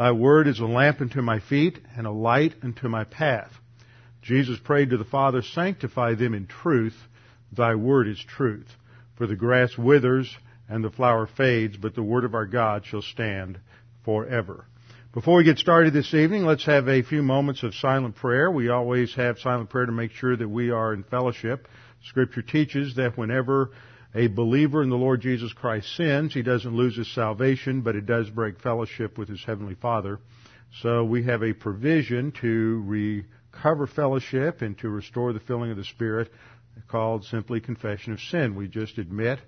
Thy word is a lamp unto my feet and a light unto my path. Jesus prayed to the Father, sanctify them in truth. Thy word is truth. For the grass withers and the flower fades, but the word of our God shall stand forever. Before we get started this evening, let's have a few moments of silent prayer. We always have silent prayer to make sure that we are in fellowship. Scripture teaches that whenever a believer in the Lord Jesus Christ sins, he doesn't lose his salvation, but it does break fellowship with his Heavenly Father. So we have a provision to recover fellowship and to restore the filling of the Spirit called simply confession of sin. We just admit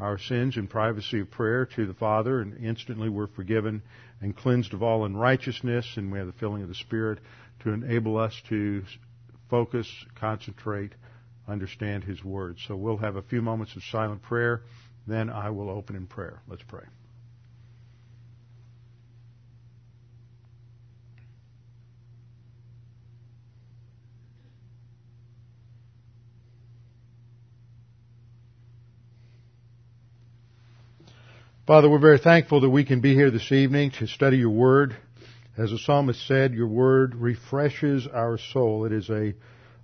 our sins in privacy of prayer to the Father and instantly we're forgiven and cleansed of all unrighteousness and we have the filling of the Spirit to enable us to focus, concentrate, understand His Word. So we'll have a few moments of silent prayer. Then I will open in prayer. Let's pray. Father, we're very thankful that we can be here this evening to study your word. As the psalmist said, your word refreshes our soul. It is a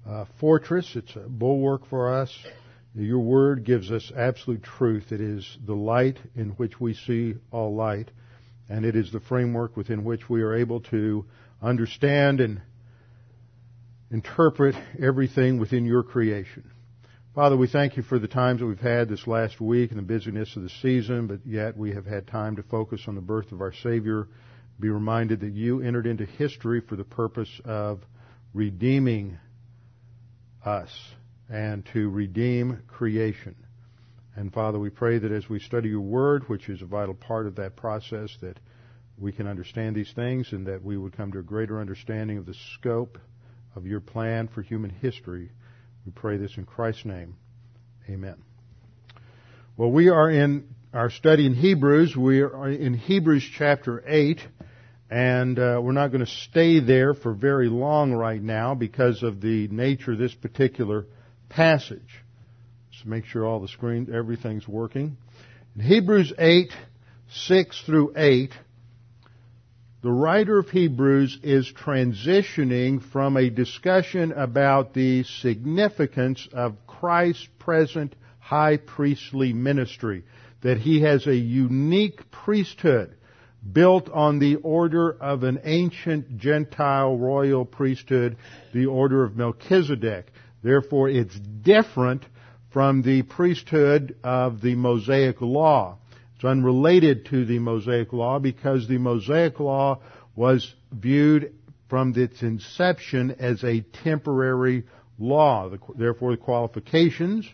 uh, fortress. It's a bulwark for us. Your word gives us absolute truth. It is the light in which we see all light, and it is the framework within which we are able to understand and interpret everything within your creation. Father, we thank you for the times that we've had this last week and the busyness of the season, but yet we have had time to focus on the birth of our Savior, be reminded that you entered into history for the purpose of redeeming us and to redeem creation. And Father, we pray that as we study your word, which is a vital part of that process, that we can understand these things and that we would come to a greater understanding of the scope of your plan for human history. We pray this in Christ's name. Amen. Well, we are in our study in Hebrews. We are in Hebrews chapter 8. And uh, we're not going to stay there for very long right now because of the nature of this particular passage. So make sure all the screen, everything's working. In Hebrews 8, 6 through 8, the writer of Hebrews is transitioning from a discussion about the significance of Christ's present high priestly ministry, that he has a unique priesthood built on the order of an ancient Gentile royal priesthood, the order of Melchizedek. Therefore, it's different from the priesthood of the Mosaic Law. It's unrelated to the Mosaic Law because the Mosaic Law was viewed from its inception as a temporary law. Therefore, the qualifications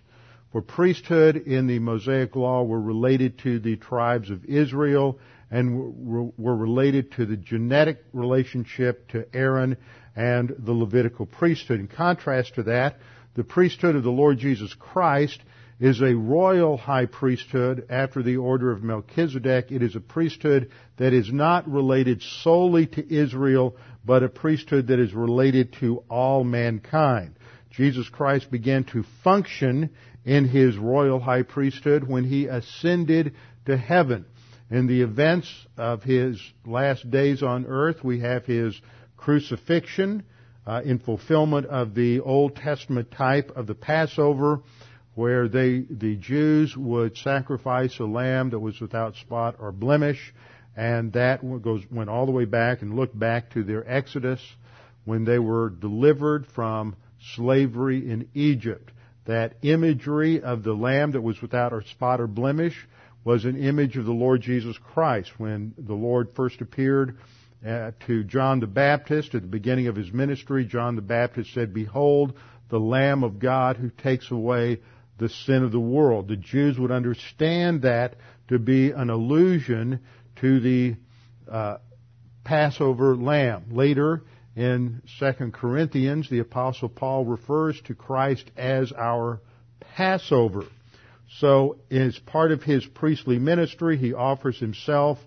for priesthood in the Mosaic Law were related to the tribes of Israel and were related to the genetic relationship to Aaron and the Levitical priesthood. In contrast to that, the priesthood of the Lord Jesus Christ is a royal high priesthood after the order of Melchizedek. It is a priesthood that is not related solely to Israel, but a priesthood that is related to all mankind. Jesus Christ began to function in his royal high priesthood when he ascended to heaven. In the events of his last days on earth, we have his crucifixion uh, in fulfillment of the Old Testament type of the Passover, where they, the Jews would sacrifice a lamb that was without spot or blemish, and that goes, went all the way back and looked back to their Exodus when they were delivered from slavery in Egypt. That imagery of the lamb that was without a spot or blemish was an image of the Lord Jesus Christ. When the Lord first appeared uh, to John the Baptist at the beginning of his ministry, John the Baptist said, Behold, the Lamb of God who takes away the sin of the world. The Jews would understand that to be an allusion to the uh, Passover lamb. Later, In 2 Corinthians, the apostle Paul refers to Christ as our Passover. So, as part of his priestly ministry, he offers himself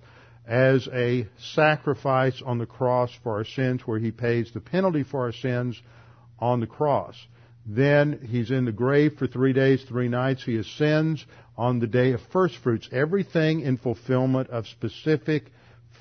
as a sacrifice on the cross for our sins, where he pays the penalty for our sins on the cross. Then he's in the grave for three days, three nights. He ascends on the day of first fruits. Everything in fulfillment of specific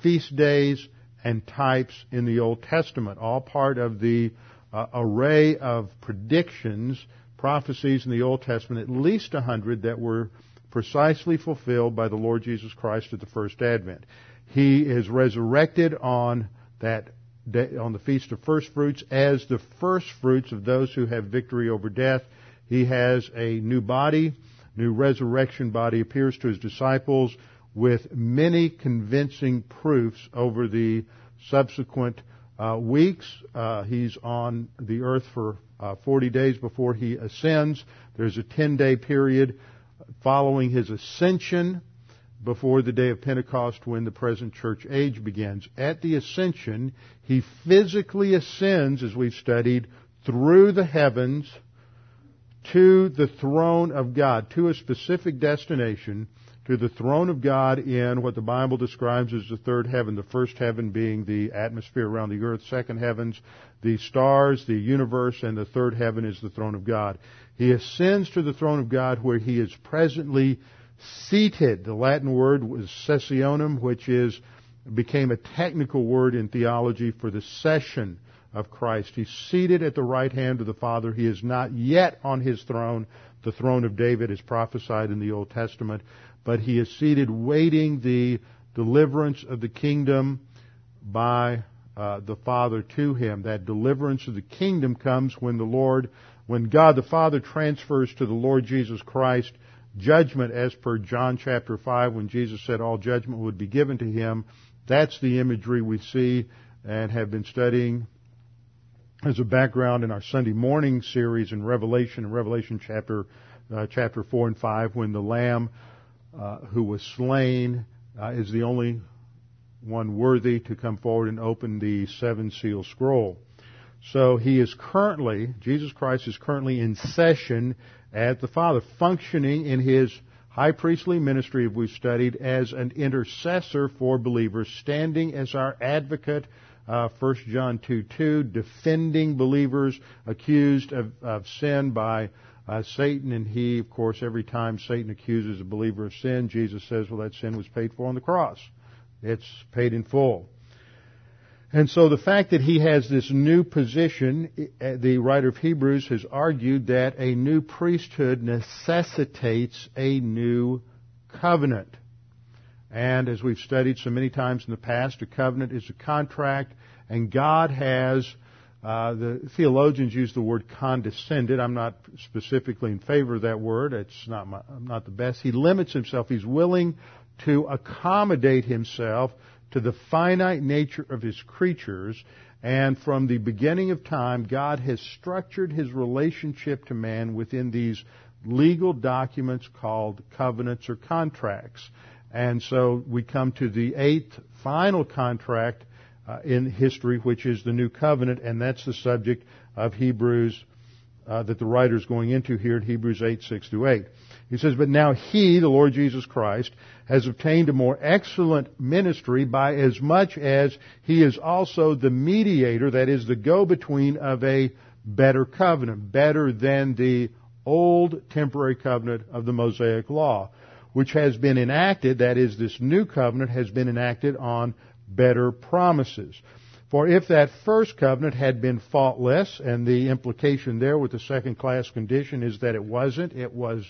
feast days and types in the Old Testament, all part of the uh, array of predictions, prophecies in the Old Testament, at least a hundred that were precisely fulfilled by the Lord Jesus Christ at the first advent. He is resurrected on that day, on the feast of first fruits as the first fruits of those who have victory over death. He has a new body, new resurrection body, appears to his disciples with many convincing proofs over the subsequent uh, weeks. Uh, he's on the earth for uh, 40 days before he ascends. There's a 10 day period following his ascension before the day of Pentecost when the present church age begins. At the ascension, he physically ascends, as we've studied, through the heavens to the throne of God, to a specific destination, to the throne of God in what the Bible describes as the third heaven, the first heaven being the atmosphere around the earth, second heavens, the stars, the universe, and the third heaven is the throne of God. He ascends to the throne of God where he is presently seated. The Latin word was sessionem, which is became a technical word in theology for the session of Christ. He's seated at the right hand of the Father. He is not yet on his throne, the throne of David is prophesied in the Old Testament, but he is seated waiting the deliverance of the kingdom by uh, the Father to him. That deliverance of the kingdom comes when the Lord, when God the Father transfers to the Lord Jesus Christ judgment as per John chapter 5 when Jesus said all judgment would be given to him. That's the imagery we see and have been studying as a background in our Sunday morning series in Revelation, in Revelation chapter uh, chapter four and five, when the Lamb uh, who was slain uh, is the only one worthy to come forward and open the seven seal scroll. So he is currently, Jesus Christ is currently in session at the Father, functioning in his high priestly ministry we've studied as an intercessor for believers, standing as our advocate, uh, 1 John 2 2, defending believers accused of, of sin by uh, Satan, and he, of course, every time Satan accuses a believer of sin, Jesus says, well, that sin was paid for on the cross. It's paid in full. And so the fact that he has this new position, uh, the writer of Hebrews has argued that a new priesthood necessitates a new covenant. And as we've studied so many times in the past, a covenant is a contract, and God has, uh, the theologians use the word condescended. I'm not specifically in favor of that word. It's not my, not the best. He limits himself. He's willing to accommodate himself to the finite nature of his creatures, and from the beginning of time, God has structured his relationship to man within these legal documents called covenants or contracts. And so we come to the eighth final contract uh, in history, which is the new covenant, and that's the subject of Hebrews uh, that the writer is going into here in Hebrews 8, 6 through 8. He says, But now he, the Lord Jesus Christ, has obtained a more excellent ministry by as much as he is also the mediator, that is, the go-between of a better covenant, better than the old temporary covenant of the Mosaic Law, which has been enacted, that is, this new covenant has been enacted on better promises. For if that first covenant had been faultless, and the implication there with the second class condition is that it wasn't, it was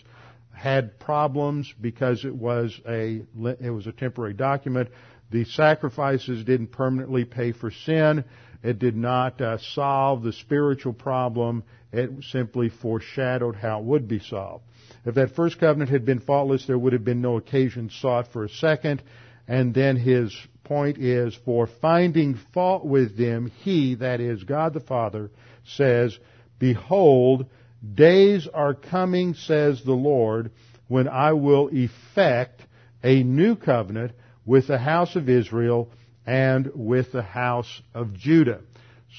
had problems because it was a it was a temporary document. The sacrifices didn't permanently pay for sin. It did not uh, solve the spiritual problem. It simply foreshadowed how it would be solved. If that first covenant had been faultless, there would have been no occasion sought for a second. And then his point is, for finding fault with them, he, that is God the Father, says, Behold, Days are coming, says the Lord, when I will effect a new covenant with the house of Israel and with the house of Judah.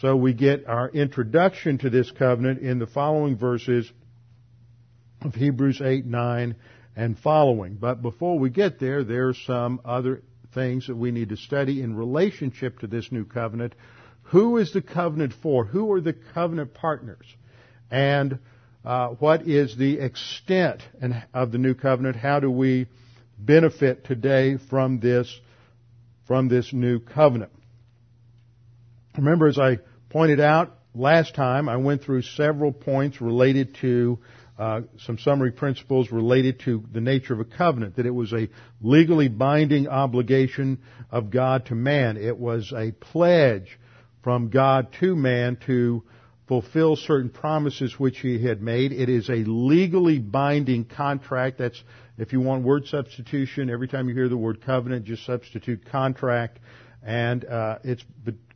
So we get our introduction to this covenant in the following verses of Hebrews 8, 9, and following. But before we get there, there's some other things that we need to study in relationship to this new covenant. Who is the covenant for? Who are the covenant partners? And uh, what is the extent of the new covenant? How do we benefit today from this from this new covenant? Remember, as I pointed out last time, I went through several points related to uh, some summary principles related to the nature of a covenant, that it was a legally binding obligation of God to man. It was a pledge from God to man to fulfill certain promises which he had made. It is a legally binding contract. That's, if you want word substitution, every time you hear the word covenant, just substitute contract. And uh, it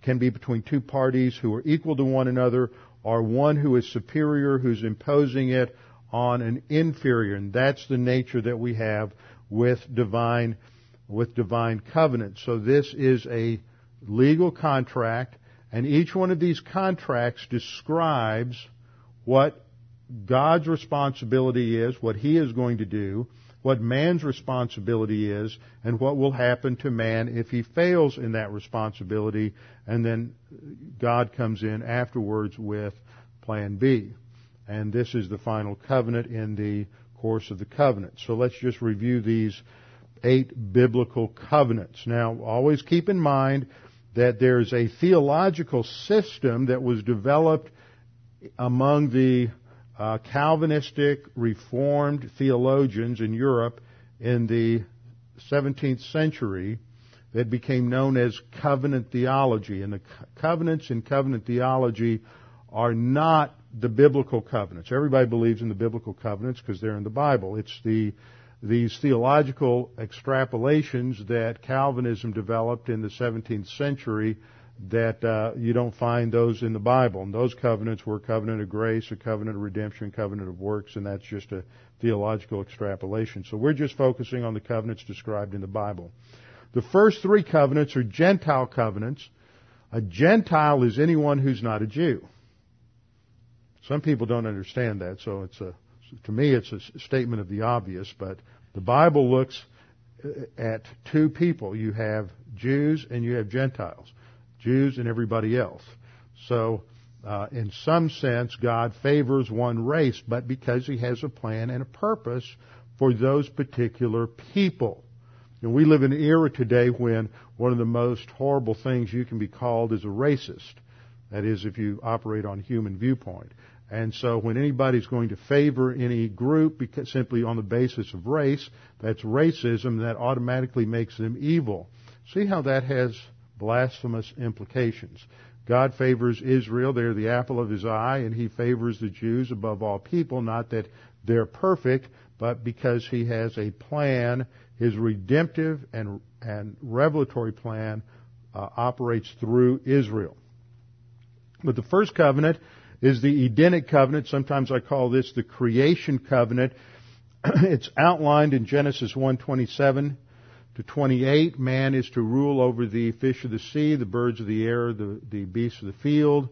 can be between two parties who are equal to one another, or one who is superior, who's imposing it on an inferior. And that's the nature that we have with divine, with divine covenant. So this is a legal contract and each one of these contracts describes what God's responsibility is, what He is going to do, what man's responsibility is, and what will happen to man if he fails in that responsibility, and then God comes in afterwards with plan B. And this is the final covenant in the course of the covenant. So let's just review these eight biblical covenants. Now, always keep in mind that there's a theological system that was developed among the uh, Calvinistic Reformed theologians in Europe in the 17th century that became known as covenant theology. And the covenants in covenant theology are not the biblical covenants. Everybody believes in the biblical covenants because they're in the Bible. It's the these theological extrapolations that Calvinism developed in the 17th century that uh, you don't find those in the Bible. And those covenants were a covenant of grace, a covenant of redemption, covenant of works, and that's just a theological extrapolation. So we're just focusing on the covenants described in the Bible. The first three covenants are Gentile covenants. A Gentile is anyone who's not a Jew. Some people don't understand that, so it's a to me, it's a statement of the obvious, but the Bible looks uh, at two people. You have Jews and you have Gentiles. Jews and everybody else. So, uh, in some sense, God favors one race, but because He has a plan and a purpose for those particular people. And we live in an era today when one of the most horrible things you can be called is a racist. That is, if you operate on human viewpoint. And so when anybody's going to favor any group simply on the basis of race, that's racism, that automatically makes them evil. See how that has blasphemous implications. God favors Israel, they're the apple of his eye, and he favors the Jews above all people, not that they're perfect, but because he has a plan, his redemptive and, and revelatory plan uh, operates through Israel. But the first covenant is the Edenic covenant. Sometimes I call this the creation covenant. it's outlined in Genesis 1:27 to 28. Man is to rule over the fish of the sea, the birds of the air, the, the beasts of the field.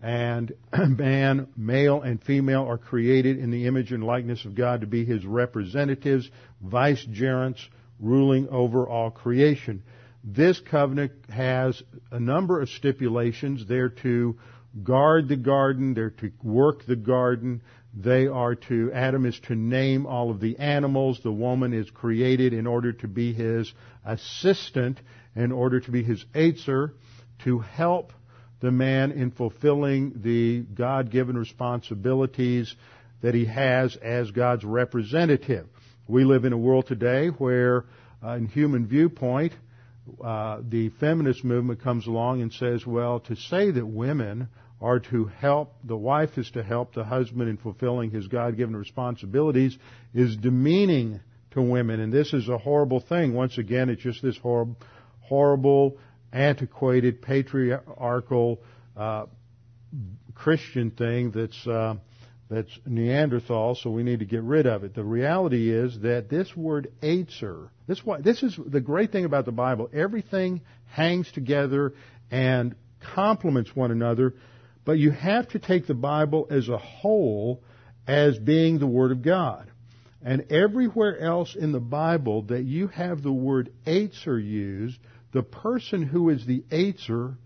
And man, male and female, are created in the image and likeness of God to be his representatives, vicegerents, ruling over all creation. This covenant has a number of stipulations. there to guard the garden, they're to work the garden, they are to, Adam is to name all of the animals, the woman is created in order to be his assistant, in order to be his Eitzer, to help the man in fulfilling the God-given responsibilities that he has as God's representative. We live in a world today where, uh, in human viewpoint, uh, the feminist movement comes along and says, well, to say that women are to help, the wife is to help the husband in fulfilling his God-given responsibilities is demeaning to women. And this is a horrible thing. Once again, it's just this horrible, horrible antiquated, patriarchal, uh, Christian thing that's, uh, that's Neanderthal, so we need to get rid of it. The reality is that this word Eitzer, this, this is the great thing about the Bible. Everything hangs together and complements one another, but you have to take the Bible as a whole as being the Word of God. And everywhere else in the Bible that you have the word Eitzer used, the person who is the Eitzer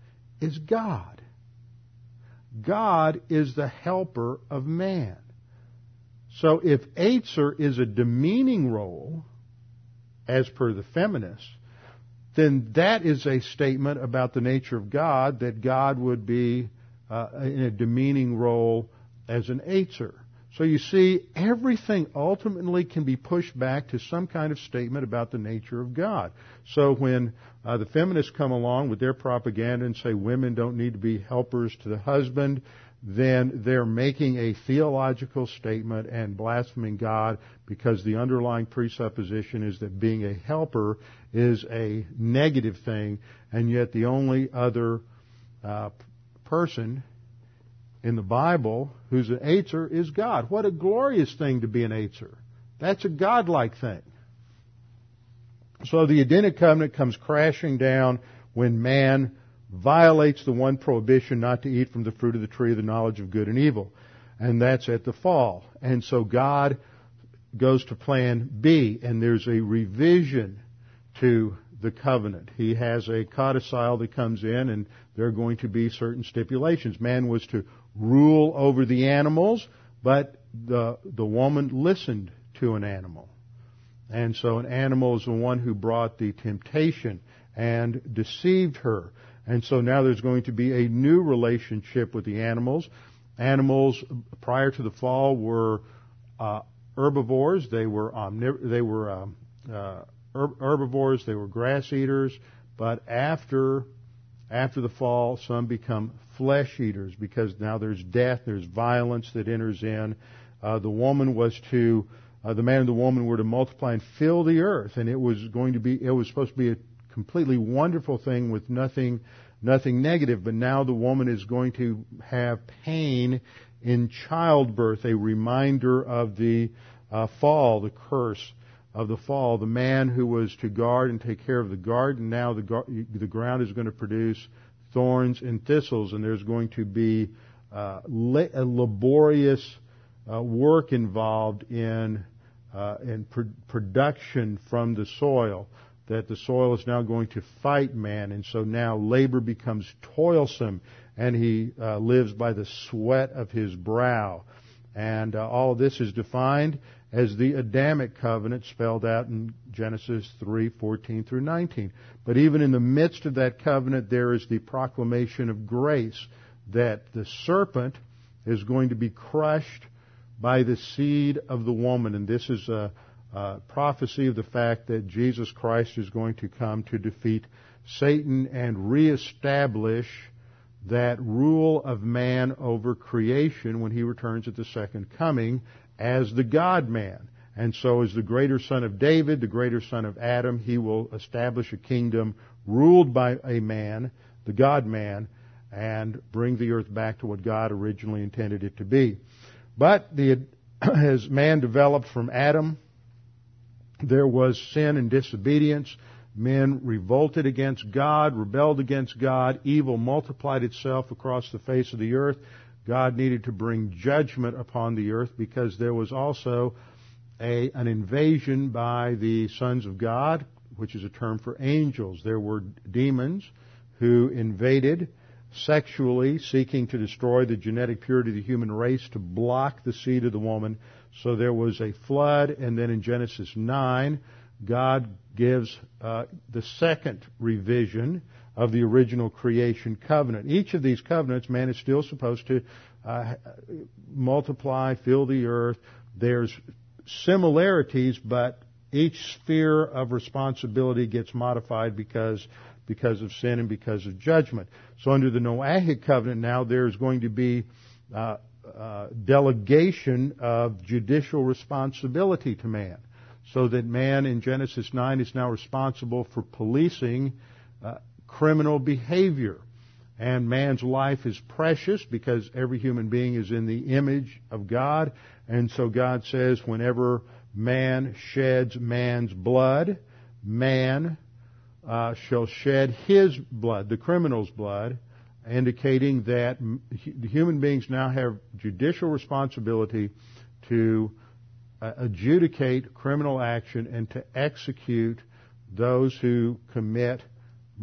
is God. God is the helper of man. So if Eitzer is a demeaning role, as per the feminists, then that is a statement about the nature of God that God would be uh, in a demeaning role as an Eitzer. So you see, everything ultimately can be pushed back to some kind of statement about the nature of God. So when uh, the feminists come along with their propaganda and say women don't need to be helpers to the husband, then they're making a theological statement and blaspheming God because the underlying presupposition is that being a helper is a negative thing, and yet the only other uh, person in the Bible who's an Eitzer is God. What a glorious thing to be an Eitzer. That's a godlike thing. So the Edenic covenant comes crashing down when man violates the one prohibition not to eat from the fruit of the tree of the knowledge of good and evil. And that's at the fall. And so God goes to plan B, and there's a revision to the covenant. He has a codicil that comes in, and there are going to be certain stipulations. Man was to rule over the animals, but the, the woman listened to an animal. And so an animal is the one who brought the temptation and deceived her. And so now there's going to be a new relationship with the animals. Animals prior to the fall were uh, herbivores. They were omniv- they were um, uh, herbivores. They were grass eaters. But after after the fall, some become flesh eaters because now there's death, there's violence that enters in. Uh, the woman was to, uh, the man and the woman were to multiply and fill the earth, and it was going to be, it was supposed to be a completely wonderful thing with nothing, nothing negative. But now the woman is going to have pain in childbirth, a reminder of the uh, fall, the curse of the fall, the man who was to guard and take care of the garden, now the, the ground is going to produce thorns and thistles, and there's going to be uh, a laborious uh, work involved in uh, in pr- production from the soil. That the soil is now going to fight man, and so now labor becomes toilsome, and he uh, lives by the sweat of his brow. And uh, all of this is defined as the Adamic covenant spelled out in Genesis 3:14 through 19. But even in the midst of that covenant there is the proclamation of grace that the serpent is going to be crushed by the seed of the woman and this is a, a prophecy of the fact that Jesus Christ is going to come to defeat Satan and reestablish that rule of man over creation when he returns at the second coming as the God man. And so as the greater son of David, the greater son of Adam, he will establish a kingdom ruled by a man, the God man, and bring the earth back to what God originally intended it to be. But the, as man developed from Adam, there was sin and disobedience. Men revolted against God, rebelled against God. Evil multiplied itself across the face of the earth. God needed to bring judgment upon the earth because there was also a, an invasion by the sons of God, which is a term for angels. There were demons who invaded sexually, seeking to destroy the genetic purity of the human race to block the seed of the woman. So there was a flood, and then in Genesis 9, God gives uh, the second revision of the original creation covenant. Each of these covenants, man is still supposed to uh, multiply, fill the earth. There's similarities, but each sphere of responsibility gets modified because because of sin and because of judgment. So under the Noahic covenant now there's going to be uh, uh, delegation of judicial responsibility to man, so that man in Genesis 9 is now responsible for policing uh, criminal behavior. And man's life is precious because every human being is in the image of God. And so God says whenever man sheds man's blood, man uh, shall shed his blood, the criminal's blood, indicating that human beings now have judicial responsibility to uh, adjudicate criminal action and to execute those who commit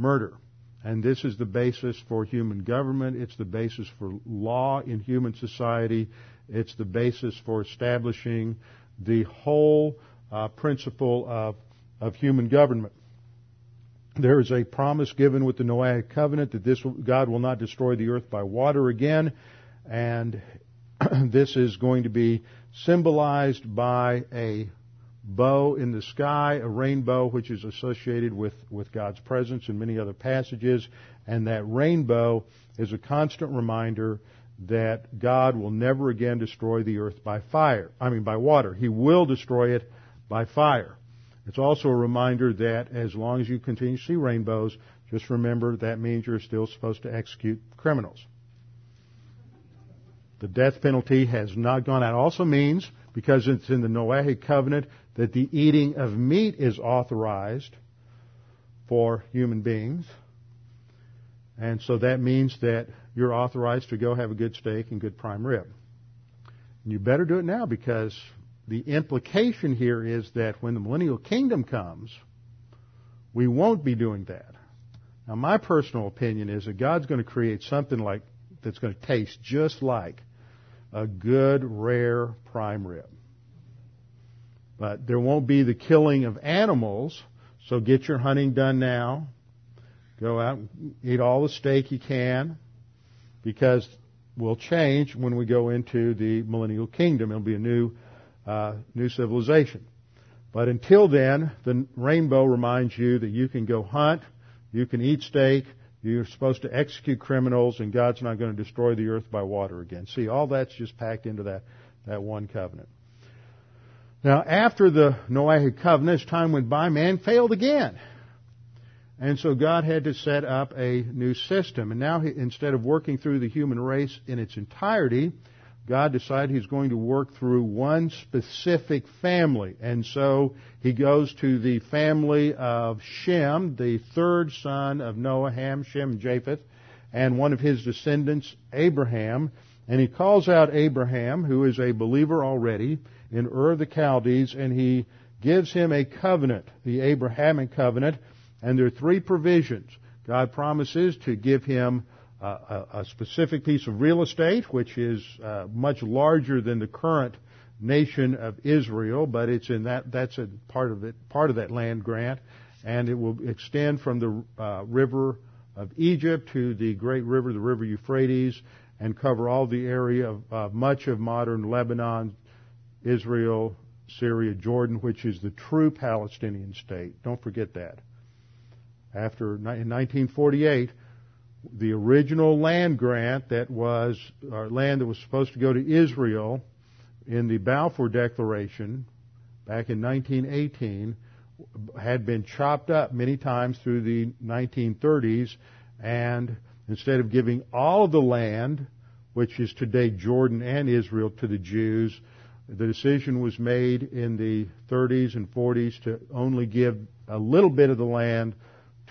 murder. And this is the basis for human government. It's the basis for law in human society. It's the basis for establishing the whole uh, principle of, of human government. There is a promise given with the Noahic covenant that this God will not destroy the earth by water again, and this is going to be symbolized by a bow in the sky, a rainbow, which is associated with, with God's presence in many other passages. And that rainbow is a constant reminder that God will never again destroy the earth by fire. I mean, by water. He will destroy it by fire. It's also a reminder that as long as you continue to see rainbows, just remember that means you're still supposed to execute criminals. The death penalty has not gone out. Also means, because it's in the Noahic covenant, that the eating of meat is authorized for human beings. And so that means that you're authorized to go have a good steak and good prime rib. And you better do it now because the implication here is that when the millennial kingdom comes, we won't be doing that. Now my personal opinion is that God's going to create something like that's going to taste just like a good rare prime rib. But there won't be the killing of animals, so get your hunting done now. Go out and eat all the steak you can, because we'll change when we go into the millennial kingdom. It'll be a new, uh, new civilization. But until then, the rainbow reminds you that you can go hunt, you can eat steak, you're supposed to execute criminals, and God's not going to destroy the earth by water again. See, all that's just packed into that, that one covenant. Now, after the Noahic covenant, as time went by, man failed again. And so God had to set up a new system. And now, instead of working through the human race in its entirety, God decided He's going to work through one specific family. And so He goes to the family of Shem, the third son of Noah, Ham, Shem, and Japheth, and one of his descendants, Abraham. And He calls out Abraham, who is a believer already, in Ur the Chaldees, and he gives him a covenant, the Abrahamic covenant, and there are three provisions. God promises to give him a, a specific piece of real estate, which is uh, much larger than the current nation of Israel, but it's in that that's a part of it, part of that land grant, and it will extend from the uh, river of Egypt to the great river, the river Euphrates, and cover all the area of uh, much of modern Lebanon, Israel, Syria, Jordan, which is the true Palestinian state. Don't forget that. After in 1948, the original land grant that was our land that was supposed to go to Israel in the Balfour Declaration back in 1918 had been chopped up many times through the 1930s and instead of giving all of the land which is today Jordan and Israel to the Jews the decision was made in the 30s and 40s to only give a little bit of the land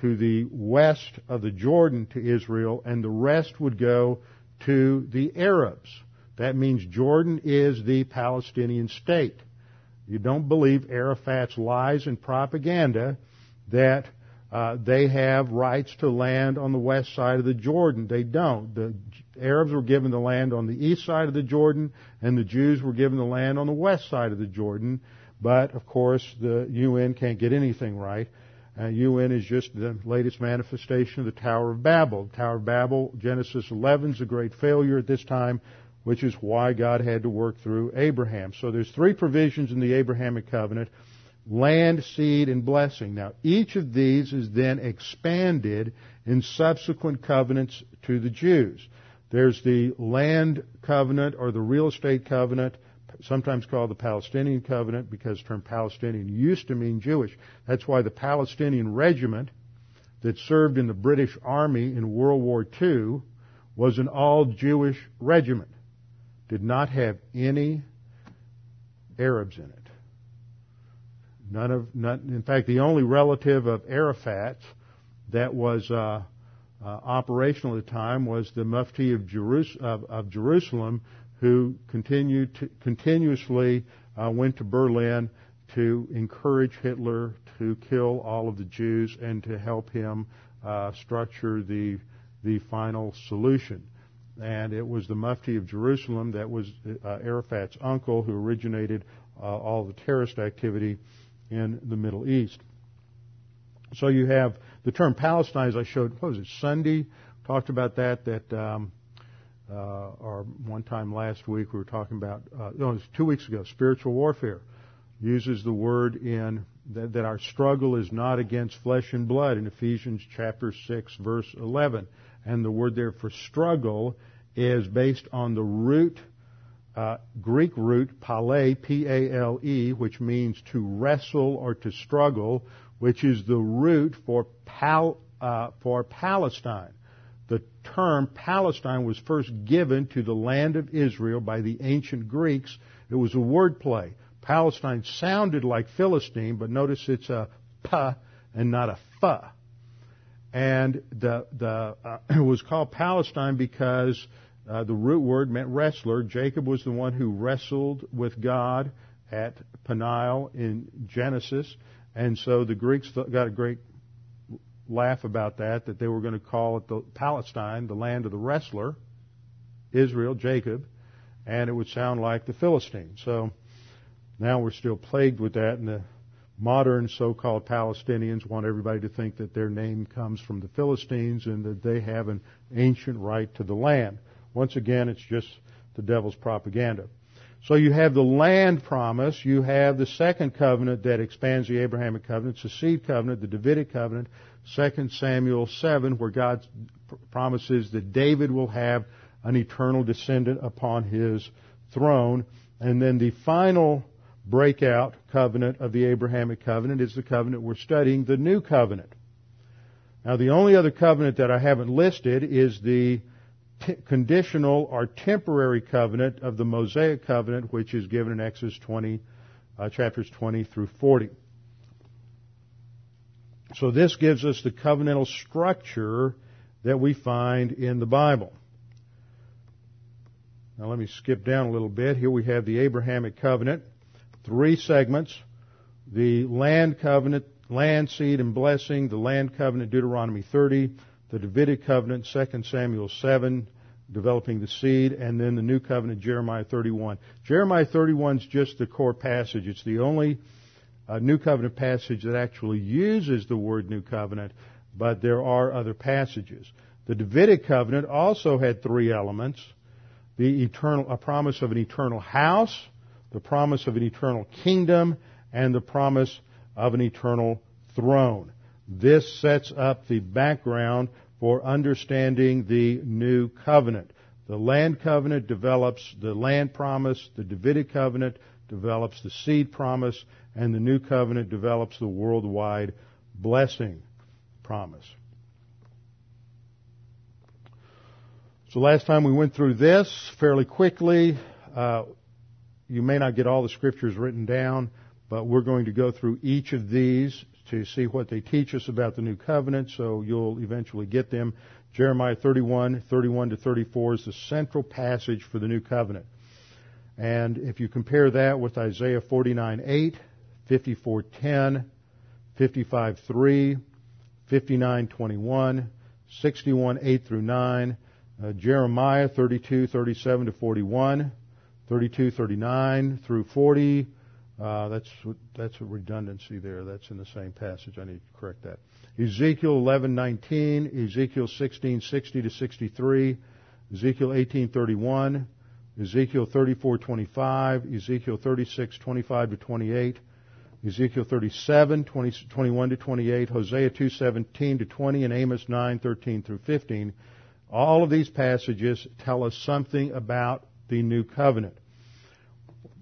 to the west of the Jordan to Israel, and the rest would go to the Arabs. That means Jordan is the Palestinian state. You don't believe Arafat's lies and propaganda that uh, they have rights to land on the west side of the Jordan. They don't. The Arabs were given the land on the east side of the Jordan, and the Jews were given the land on the west side of the Jordan. But of course, the UN can't get anything right. Uh, UN is just the latest manifestation of the Tower of Babel. The Tower of Babel, Genesis 11, is a great failure at this time, which is why God had to work through Abraham. So there's three provisions in the Abrahamic covenant land, seed, and blessing. Now, each of these is then expanded in subsequent covenants to the Jews. There's the land covenant or the real estate covenant, sometimes called the Palestinian covenant because the term Palestinian used to mean Jewish. That's why the Palestinian regiment that served in the British Army in World War II was an all Jewish regiment. Did not have any Arabs in it. None of, none, in fact, the only relative of Arafat that was uh, uh, operational at the time was the Mufti of, Jerus- of, of Jerusalem, who continued to, continuously uh, went to Berlin to encourage Hitler to kill all of the Jews and to help him uh, structure the the final solution. And it was the Mufti of Jerusalem that was uh, Arafat's uncle who originated uh, all the terrorist activity in the Middle East. So you have the term Palestine, as I showed, what was it, Sunday? Talked about that, that, um, uh, or one time last week we were talking about, uh, no, it was two weeks ago, spiritual warfare. Uses the word in that, that our struggle is not against flesh and blood in Ephesians chapter 6 verse 11. And the word there for struggle is based on the root, uh, Greek root, pale, P-A-L-E, which means to wrestle or to struggle, which is the root for, pal, uh, for Palestine. The term Palestine was first given to the land of Israel by the ancient Greeks. It was a word play. Palestine sounded like Philistine, but notice it's a p and not a a f. And the the uh, it was called Palestine because uh, the root word meant wrestler. Jacob was the one who wrestled with God at Peniel in Genesis, and so the Greeks got a great laugh about that. That they were going to call it the Palestine, the land of the wrestler, Israel, Jacob, and it would sound like the Philistine. So now we're still plagued with that, and the modern so-called Palestinians want everybody to think that their name comes from the Philistines and that they have an ancient right to the land. Once again, it's just the devil's propaganda. So you have the land promise, you have the second covenant that expands the Abrahamic covenant, the seed covenant, the Davidic covenant, 2 Samuel 7, where God promises that David will have an eternal descendant upon his throne. And then the final breakout covenant of the Abrahamic covenant is the covenant we're studying, the new covenant. Now the only other covenant that I haven't listed is the t- conditional or temporary covenant of the Mosaic covenant, which is given in Exodus 20, uh, chapters 20 through 40. So this gives us the covenantal structure that we find in the Bible. Now let me skip down a little bit. Here we have the Abrahamic covenant three segments. The land covenant, land seed and blessing, the land covenant, Deuteronomy 30, the Davidic covenant, 2 Samuel 7, developing the seed, and then the new covenant, Jeremiah 31. Jeremiah 31 is just the core passage. It's the only uh, new covenant passage that actually uses the word new covenant, but there are other passages. The Davidic covenant also had three elements. The eternal, a promise of an eternal house, the promise of an eternal kingdom, and the promise of an eternal throne. This sets up the background for understanding the new covenant. The land covenant develops the land promise, the Davidic covenant develops the seed promise, and the new covenant develops the worldwide blessing promise. So last time we went through this fairly quickly. Uh, you may not get all the scriptures written down, but we're going to go through each of these to see what they teach us about the new covenant, so you'll eventually get them. Jeremiah 31, 31 to 34 is the central passage for the new covenant. And if you compare that with Isaiah 49, 8, 54, 10, 55, 3, 59, 21, 61, 8 through 9, uh, Jeremiah 32, 37 to 41, 32, 39 through 40. Uh, that's that's a redundancy there. That's in the same passage. I need to correct that. Ezekiel 11:19, Ezekiel 16:60 to 63, Ezekiel 18:31, Ezekiel 34:25, Ezekiel 36:25 to 28, Ezekiel 37, 20, 21 to 28, Hosea 2:17 to 20, and Amos 9:13 through 15. All of these passages tell us something about the new covenant.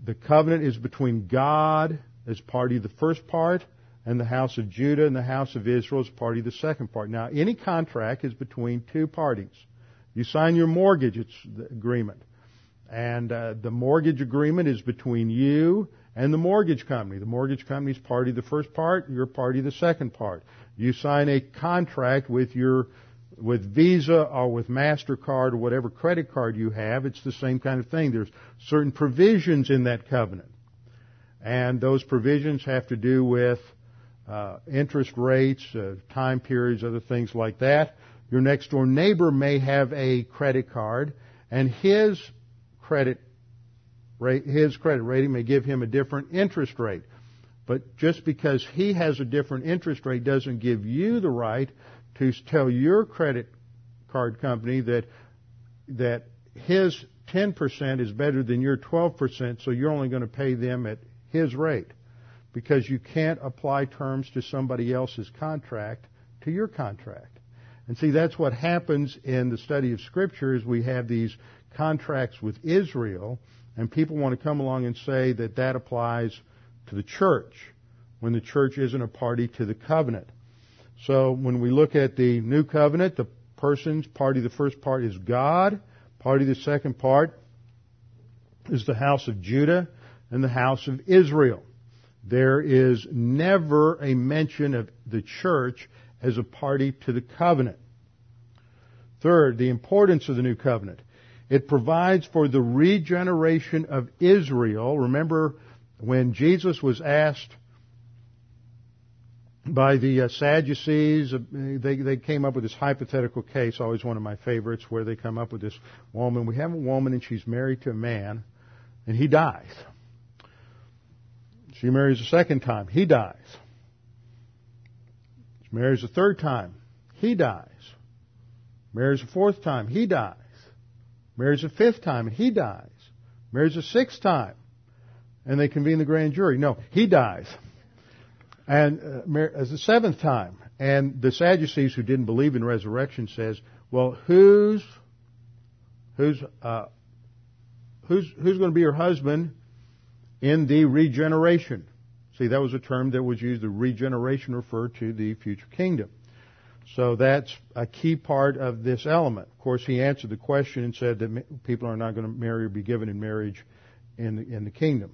The covenant is between God as party the first part and the house of Judah and the house of Israel as party the second part. Now, any contract is between two parties. You sign your mortgage it's the agreement. And uh, the mortgage agreement is between you and the mortgage company. The mortgage company is party the first part, you're party the second part. You sign a contract with your with Visa or with MasterCard or whatever credit card you have, it's the same kind of thing. There's certain provisions in that covenant. And those provisions have to do with uh, interest rates, uh, time periods, other things like that. Your next door neighbor may have a credit card, and his credit rate, his credit rating may give him a different interest rate. But just because he has a different interest rate doesn't give you the right to tell your credit card company that that his 10% is better than your 12%, so you're only going to pay them at his rate because you can't apply terms to somebody else's contract to your contract. And see, that's what happens in the study of Scripture is we have these contracts with Israel, and people want to come along and say that that applies to the church when the church isn't a party to the covenant. So when we look at the new covenant, the persons, party, the first part is God, party, the second part is the house of Judah and the house of Israel. There is never a mention of the church as a party to the covenant. Third, the importance of the new covenant. It provides for the regeneration of Israel. Remember when Jesus was asked by the uh, Sadducees, uh, they, they came up with this hypothetical case, always one of my favorites, where they come up with this woman. We have a woman and she's married to a man and he dies. She marries a second time. He dies. She marries a third time. He dies. Marries a fourth time. He dies. Marries a fifth time. He dies. Marries a sixth time. And they convene the grand jury. No, he dies. And uh, as the seventh time. And the Sadducees who didn't believe in resurrection says, well, who's, who's, uh, who's, who's going to be your husband in the regeneration. See, that was a term that was used. The regeneration referred to the future kingdom. So that's a key part of this element. Of course, he answered the question and said that people are not going to marry or be given in marriage in the, in the kingdom.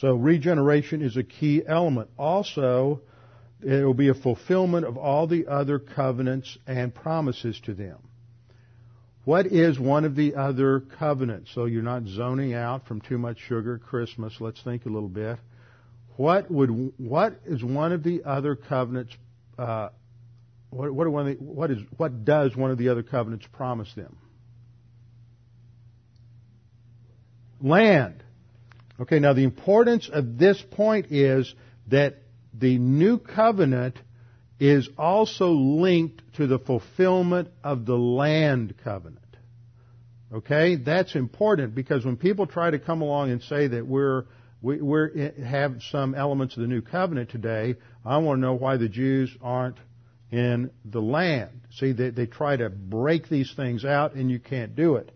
So regeneration is a key element. Also, it will be a fulfillment of all the other covenants and promises to them. What is one of the other covenants? So you're not zoning out from too much sugar Christmas. Let's think a little bit. What would what is one of the other covenants? Uh, what what, the, what is what does one of the other covenants promise them? Land. Okay. Now the importance of this point is that the new covenant is also linked to the fulfillment of the land covenant. Okay? That's important because when people try to come along and say that we're, we we're, eh, have some elements of the new covenant today, I want to know why the Jews aren't in the land. See, they, they try to break these things out and you can't do it.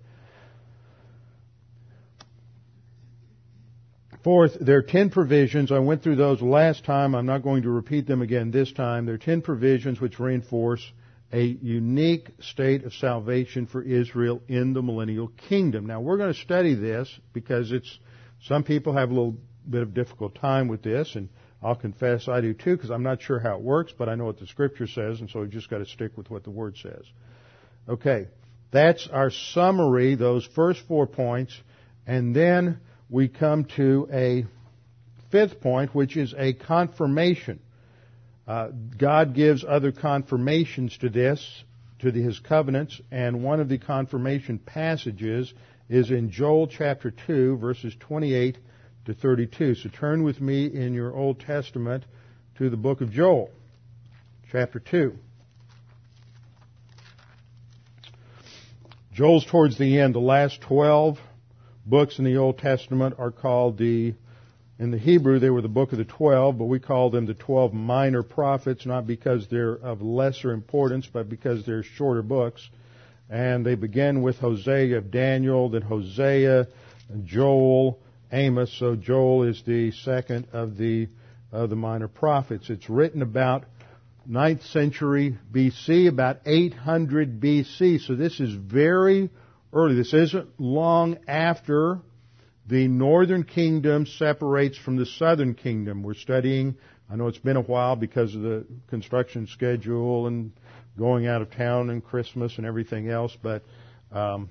Fourth, there are ten provisions. I went through those last time. I'm not going to repeat them again this time. There are ten provisions which reinforce a unique state of salvation for Israel in the millennial kingdom. Now we're going to study this because it's, some people have a little bit of difficult time with this and I'll confess I do too because I'm not sure how it works, but I know what the scripture says and so we just got to stick with what the word says. Okay. That's our summary, those first four points, and then we come to a fifth point, which is a confirmation. Uh, God gives other confirmations to this, to the, his covenants, and one of the confirmation passages is in Joel chapter 2, verses 28 to 32. So turn with me in your Old Testament to the book of Joel, chapter 2. Joel's towards the end. The last 12 books in the Old Testament are called the, in the Hebrew, they were the book of the twelve, but we call them the twelve minor prophets, not because they're of lesser importance, but because they're shorter books. And they begin with Hosea of Daniel, then Hosea, Joel, Amos. So Joel is the second of the, of the minor prophets. It's written about 9th century BC, about 800 BC. So this is very early. This isn't long after the northern kingdom separates from the southern kingdom. We're studying, I know it's been a while because of the construction schedule and going out of town and Christmas and everything else. But um,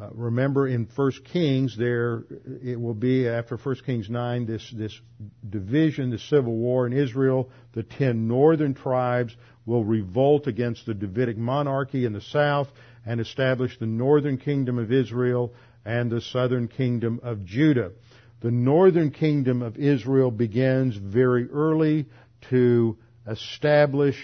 uh, remember, in First Kings, there it will be after First Kings nine this this division, the civil war in Israel. The ten northern tribes will revolt against the Davidic monarchy in the south and establish the northern kingdom of Israel and the southern kingdom of Judah. The northern kingdom of Israel begins very early to establish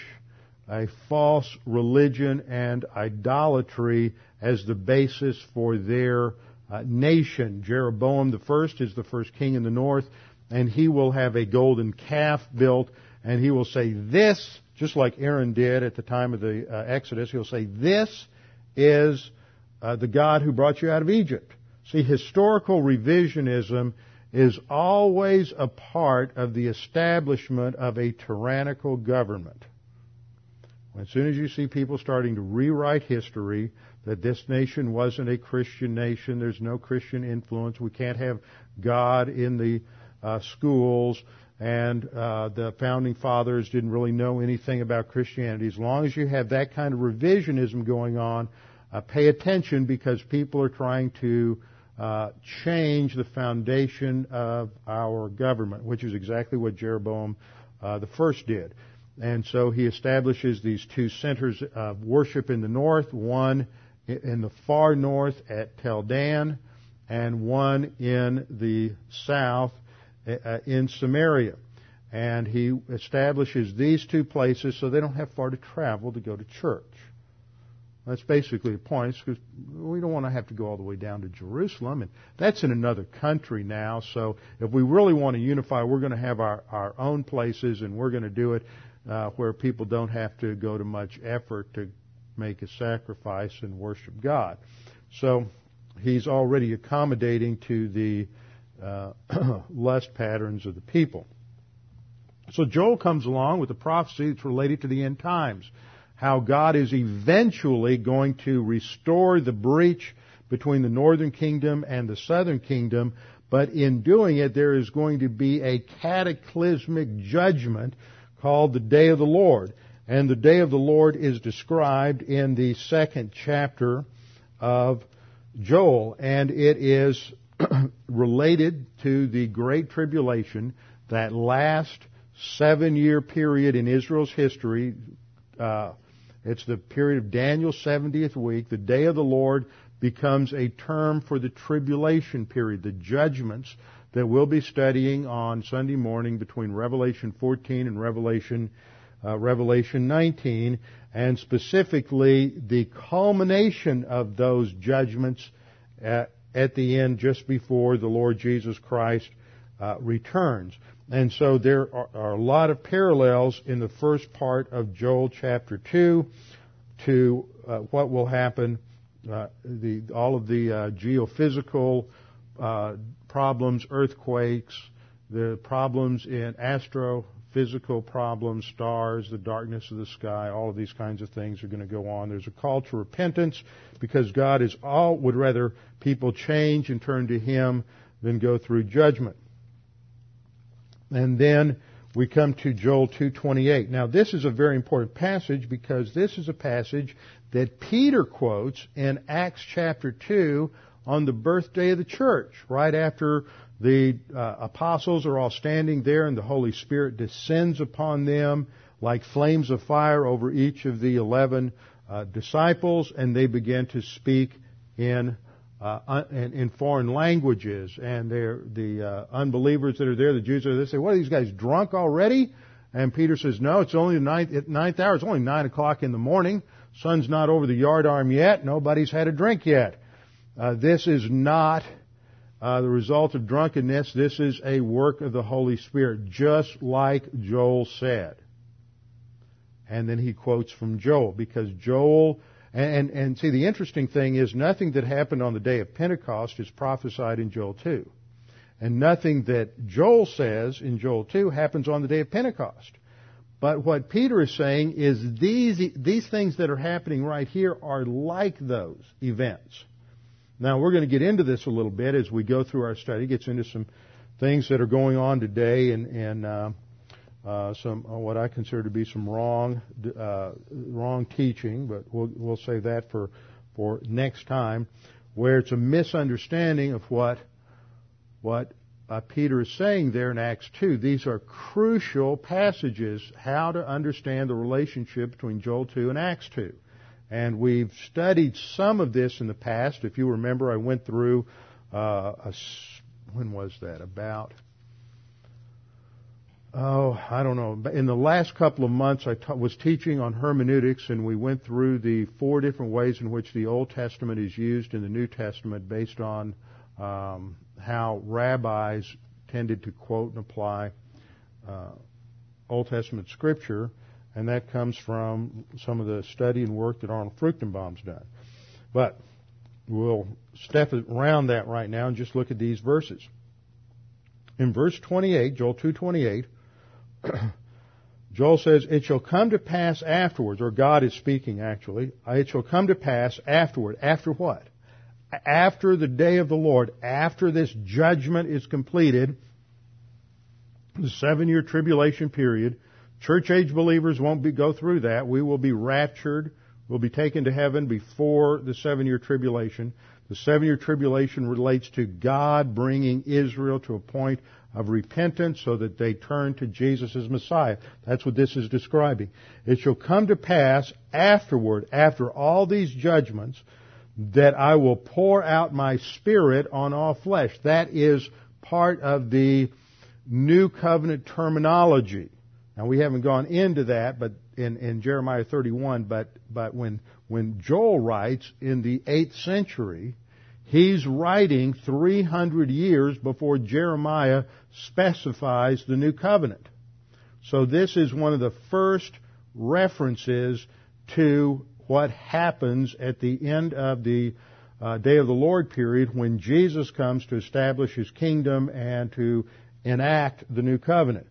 a false religion and idolatry as the basis for their uh, nation. Jeroboam the first is the first king in the north, and he will have a golden calf built, and he will say, this, just like Aaron did at the time of the uh, Exodus, he'll say, this is uh, the God who brought you out of Egypt. See, historical revisionism is always a part of the establishment of a tyrannical government. As soon as you see people starting to rewrite history, that this nation wasn't a Christian nation, there's no Christian influence, we can't have God in the uh, schools, and uh, the founding fathers didn't really know anything about Christianity. As long as you have that kind of revisionism going on, uh, pay attention because people are trying to uh, change the foundation of our government, which is exactly what Jeroboam uh, the first did. And so he establishes these two centers of worship in the north, one in the far north at Tel Dan, and one in the south in Samaria. And he establishes these two places so they don't have far to travel to go to church. That's basically the point, because we don't want to have to go all the way down to Jerusalem, and that's in another country now. So if we really want to unify, we're going to have our, our own places, and we're going to do it uh, where people don't have to go to much effort to make a sacrifice and worship God. So he's already accommodating to the uh, lust patterns of the people. So Joel comes along with a prophecy that's related to the end times how God is eventually going to restore the breach between the northern kingdom and the southern kingdom, but in doing it, there is going to be a cataclysmic judgment called the day of the Lord. And the day of the Lord is described in the second chapter of Joel, and it is related to the Great Tribulation, that last seven year period in Israel's history, uh, it's the period of Daniel's 70th week. The day of the Lord becomes a term for the tribulation period, the judgments that we'll be studying on Sunday morning between Revelation 14 and Revelation uh, Revelation 19, and specifically the culmination of those judgments at, at the end, just before the Lord Jesus Christ uh, returns. And so there are, are, a lot of parallels in the first part of Joel chapter 2 to uh, what will happen, uh, the, all of the uh, geophysical uh, problems, earthquakes, the problems in astrophysical problems, stars, the darkness of the sky, all of these kinds of things are going to go on. There's a call to repentance because God is all, would rather people change and turn to Him than go through judgment. And then we come to Joel 2:28. Now this is a very important passage because this is a passage that Peter quotes in Acts chapter 2 on the birthday of the church, right after the uh, apostles are all standing there and the Holy Spirit descends upon them like flames of fire over each of the 11 uh, disciples and they begin to speak in uh, in, foreign languages, and the uh, unbelievers that are there, the Jews are there, they say, "What are these guys drunk already?" And Peter says, "No, it's only the ninth, ninth hour. It's only nine o'clock in the morning. Sun's not over the yardarm yet. Nobody's had a drink yet. Uh, this is not uh, the result of drunkenness. This is a work of the Holy Spirit, just like Joel said." And then he quotes from Joel because Joel and, and, see, the interesting thing is nothing that happened on the day of Pentecost is prophesied in Joel 2. And nothing that Joel says in Joel 2 happens on the day of Pentecost. But what Peter is saying is these, these things that are happening right here are like those events. Now we're going to get into this a little bit as we go through our study. It gets into some things that are going on today and, and uh, uh, some uh, what I consider to be some wrong uh, wrong teaching, but we'll we'll save that for for next time, where it's a misunderstanding of what what uh, Peter is saying there in Acts 2. These are crucial passages how to understand the relationship between Joel 2 and Acts 2. And we've studied some of this in the past. If you remember, I went through uh, a, when was that? About oh, I don't know. In the last couple of months, I ta- was teaching on hermeneutics, and we went through the four different ways in which the Old Testament is used in the New Testament based on um, how rabbis tended to quote and apply uh, Old Testament scripture, and that comes from some of the study and work that Arnold Fruchtenbaum's done. But we'll step around that right now and just look at these verses. In verse 28, Joel 2:28, Joel says, It shall come to pass afterwards, or God is speaking actually, uh, it shall come to pass afterward. After what? After the day of the Lord, after this judgment is completed, the seven year tribulation period, church age believers won't be, go through that. We will be raptured. We'll be taken to heaven before the seven year tribulation. The seven year tribulation relates to God bringing Israel to a point of repentance so that they turn to Jesus as Messiah. That's what this is describing. It shall come to pass afterward, after all these judgments, that I will pour out my spirit on all flesh. That is part of the new covenant terminology. Now we haven't gone into that, but in, in Jeremiah 31, but, but when, when Joel writes in the 8th century, He's writing 300 years before Jeremiah specifies the new covenant. So this is one of the first references to what happens at the end of the uh, day of the Lord period when Jesus comes to establish his kingdom and to enact the new covenant.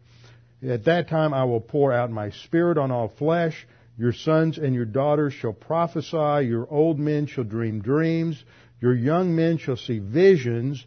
At that time I will pour out my spirit on all flesh. Your sons and your daughters shall prophesy. Your old men shall dream dreams. Your young men shall see visions,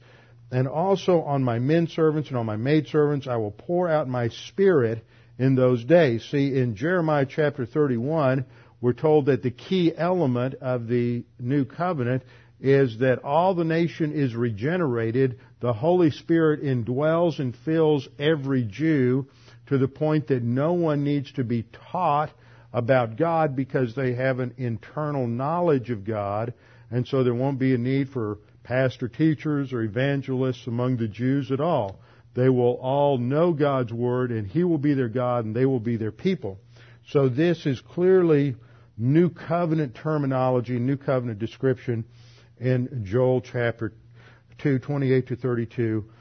and also on my men servants and on my maid servants I will pour out my spirit in those days. See, in Jeremiah chapter 31, we're told that the key element of the new covenant is that all the nation is regenerated. The Holy Spirit indwells and fills every Jew to the point that no one needs to be taught about God because they have an internal knowledge of God and so there won't be a need for pastor teachers or evangelists among the Jews at all. They will all know God's Word and He will be their God and they will be their people. So this is clearly new covenant terminology, new covenant description in Joel chapter 2, 28 to 32.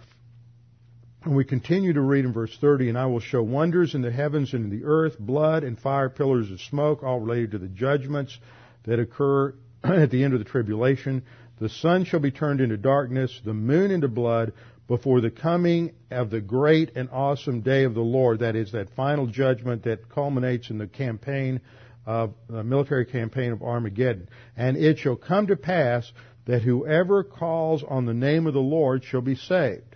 And we continue to read in verse 30, and I will show wonders in the heavens and in the earth, blood and fire, pillars of smoke, all related to the judgments that occur at the end of the tribulation. The sun shall be turned into darkness, the moon into blood, before the coming of the great and awesome day of the Lord. That is that final judgment that culminates in the campaign of the military campaign of Armageddon. And it shall come to pass that whoever calls on the name of the Lord shall be saved.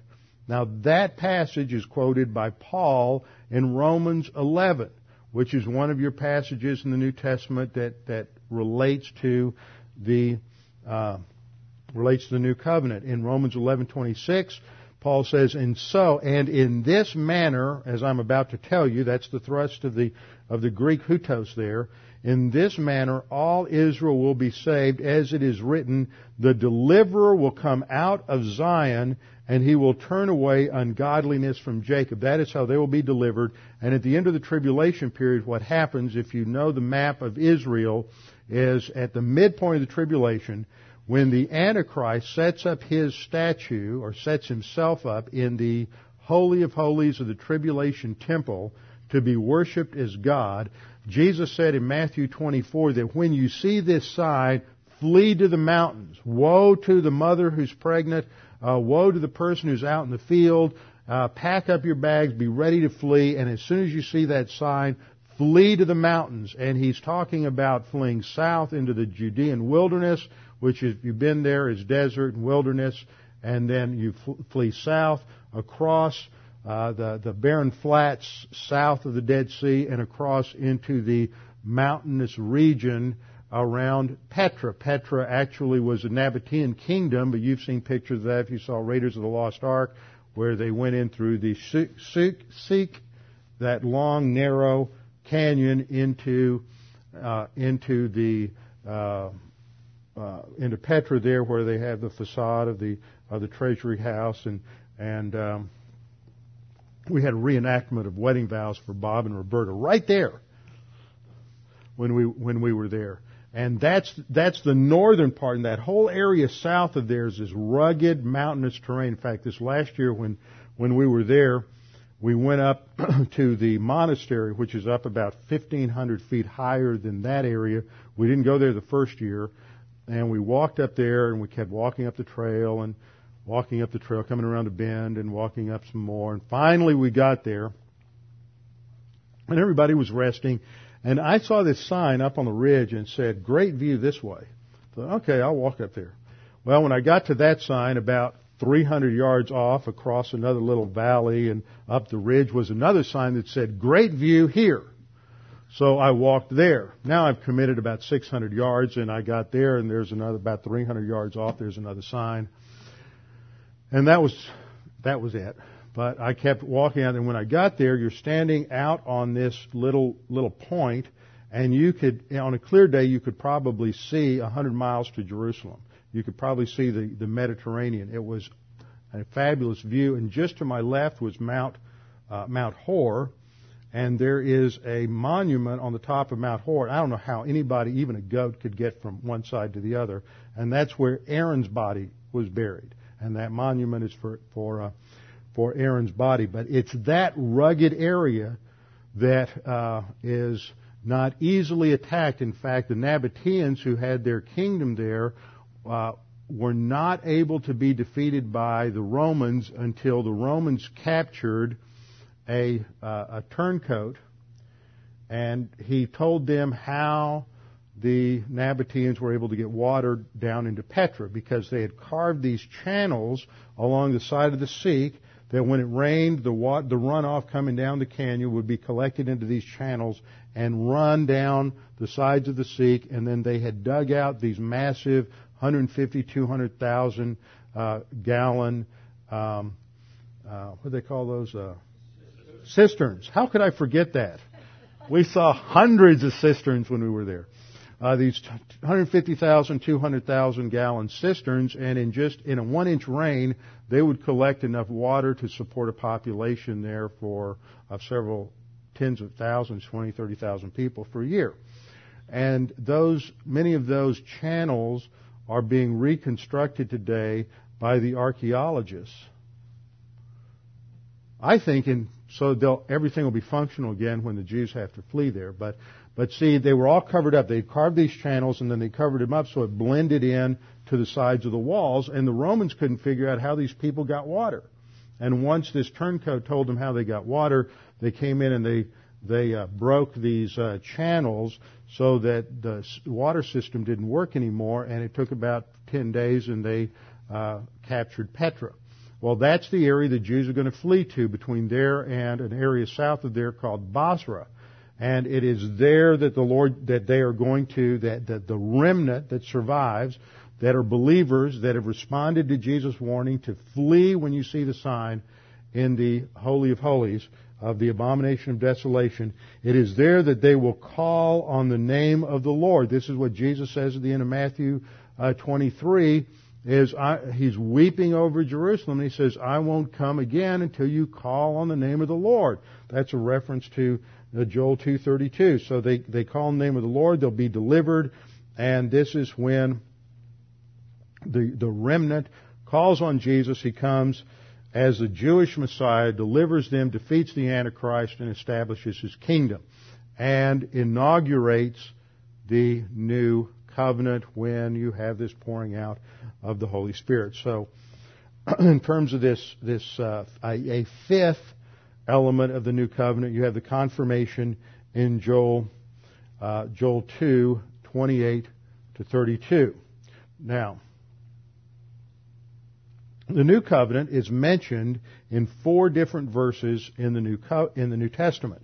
Now that passage is quoted by Paul in Romans 11, which is one of your passages in the New Testament that, that relates to the uh, relates to the new covenant. In Romans 11:26, Paul says, "And so, and in this manner, as I'm about to tell you, that's the thrust of the of the Greek hutos there. In this manner, all Israel will be saved, as it is written, the deliverer will come out of Zion, and he will turn away ungodliness from Jacob. That is how they will be delivered. And at the end of the tribulation period, what happens, if you know the map of Israel, is at the midpoint of the tribulation, when the Antichrist sets up his statue, or sets himself up in the Holy of Holies of the tribulation temple to be worshiped as God, Jesus said in Matthew 24 that when you see this sign, flee to the mountains. Woe to the mother who's pregnant. Uh, woe to the person who's out in the field. Uh, pack up your bags, be ready to flee, and as soon as you see that sign, flee to the mountains. And he's talking about fleeing south into the Judean wilderness, which if you've been there is desert and wilderness, and then you flee south across uh, the, the barren flats south of the Dead Sea and across into the mountainous region around Petra. Petra actually was a Nabatean kingdom, but you've seen pictures of that if you saw Raiders of the Lost Ark, where they went in through the Siq, that long, narrow canyon into uh, into the uh, uh, into Petra there, where they have the facade of the of the Treasury House, and and um, we had a reenactment of wedding vows for Bob and Roberta right there when we when we were there. And that's that's the northern part, and that whole area south of there is this rugged mountainous terrain. In fact, this last year when when we were there, we went up to the monastery, which is up about 1,500 feet higher than that area. We didn't go there the first year, and we walked up there, and we kept walking up the trail and walking up the trail, coming around a bend and walking up some more. And finally we got there and everybody was resting. And I saw this sign up on the ridge and said, great view this way. Thought, okay, I'll walk up there. Well, when I got to that sign about 300 yards off across another little valley and up the ridge was another sign that said, great view here. So I walked there. Now I've committed about 600 yards and I got there and there's another about 300 yards off. There's another sign. And that was, that was it. But I kept walking out, and when I got there, you're standing out on this little, little point, and you could, on a clear day, you could probably see a hundred miles to Jerusalem. You could probably see the, the Mediterranean. It was a fabulous view, and just to my left was Mount, uh, Mount Hor, and there is a monument on the top of Mount Hor. I don't know how anybody, even a goat, could get from one side to the other, and that's where Aaron's body was buried and that monument is for for uh, for Aaron's body. But it's that rugged area that uh, is not easily attacked. In fact, the Nabateans who had their kingdom there uh, were not able to be defeated by the Romans until the Romans captured a, uh, a turncoat, and he told them how the Nabateans were able to get water down into Petra because they had carved these channels along the side of the Siq that when it rained, the, water, the runoff coming down the canyon would be collected into these channels and run down the sides of the Siq, and then they had dug out these massive 150, 200,000 uh, gallon, um, uh, what do they call those? Uh, cisterns. How could I forget that? We saw hundreds of cisterns when we were there uh, these 150,000, 200,000 gallon cisterns, and in just in a one inch rain, they would collect enough water to support a population there for uh, several tens of thousands, 20, 30,000 people for a year. And those, many of those channels are being reconstructed today by the archaeologists. I think and so everything will be functional again when the Jews have to flee there. But but see, they were all covered up. They carved these channels and then they covered them up so it blended in to the sides of the walls. And the Romans couldn't figure out how these people got water. And once this turncoat told them how they got water, they came in and they they uh, broke these uh, channels so that the water system didn't work anymore. And it took about ten days, and they uh, captured Petra. Well, that's the area the Jews are going to flee to between there and an area south of there called Bozrah and it is there that the Lord, that they are going to, that, that the remnant that survives, that are believers that have responded to Jesus' warning to flee when you see the sign in the Holy of Holies of the abomination of desolation. It is there that they will call on the name of the Lord. This is what Jesus says at the end of Matthew uh, 23 is I, he's weeping over Jerusalem and he says, I won't come again until you call on the name of the Lord. That's a reference to Joel 2.32. So they, they call the name of the Lord, they'll be delivered, and this is when the, the remnant calls on Jesus. He comes as the Jewish Messiah, delivers them, defeats the Antichrist, and establishes his kingdom. And inaugurates the new covenant when you have this pouring out of the Holy Spirit. So, in terms of this, this uh, a fifth element of the new covenant. You have the confirmation in Joel, uh, Joel 2, 28 to 32. Now, The new covenant is mentioned in four different verses in the New, Co- in the New Testament.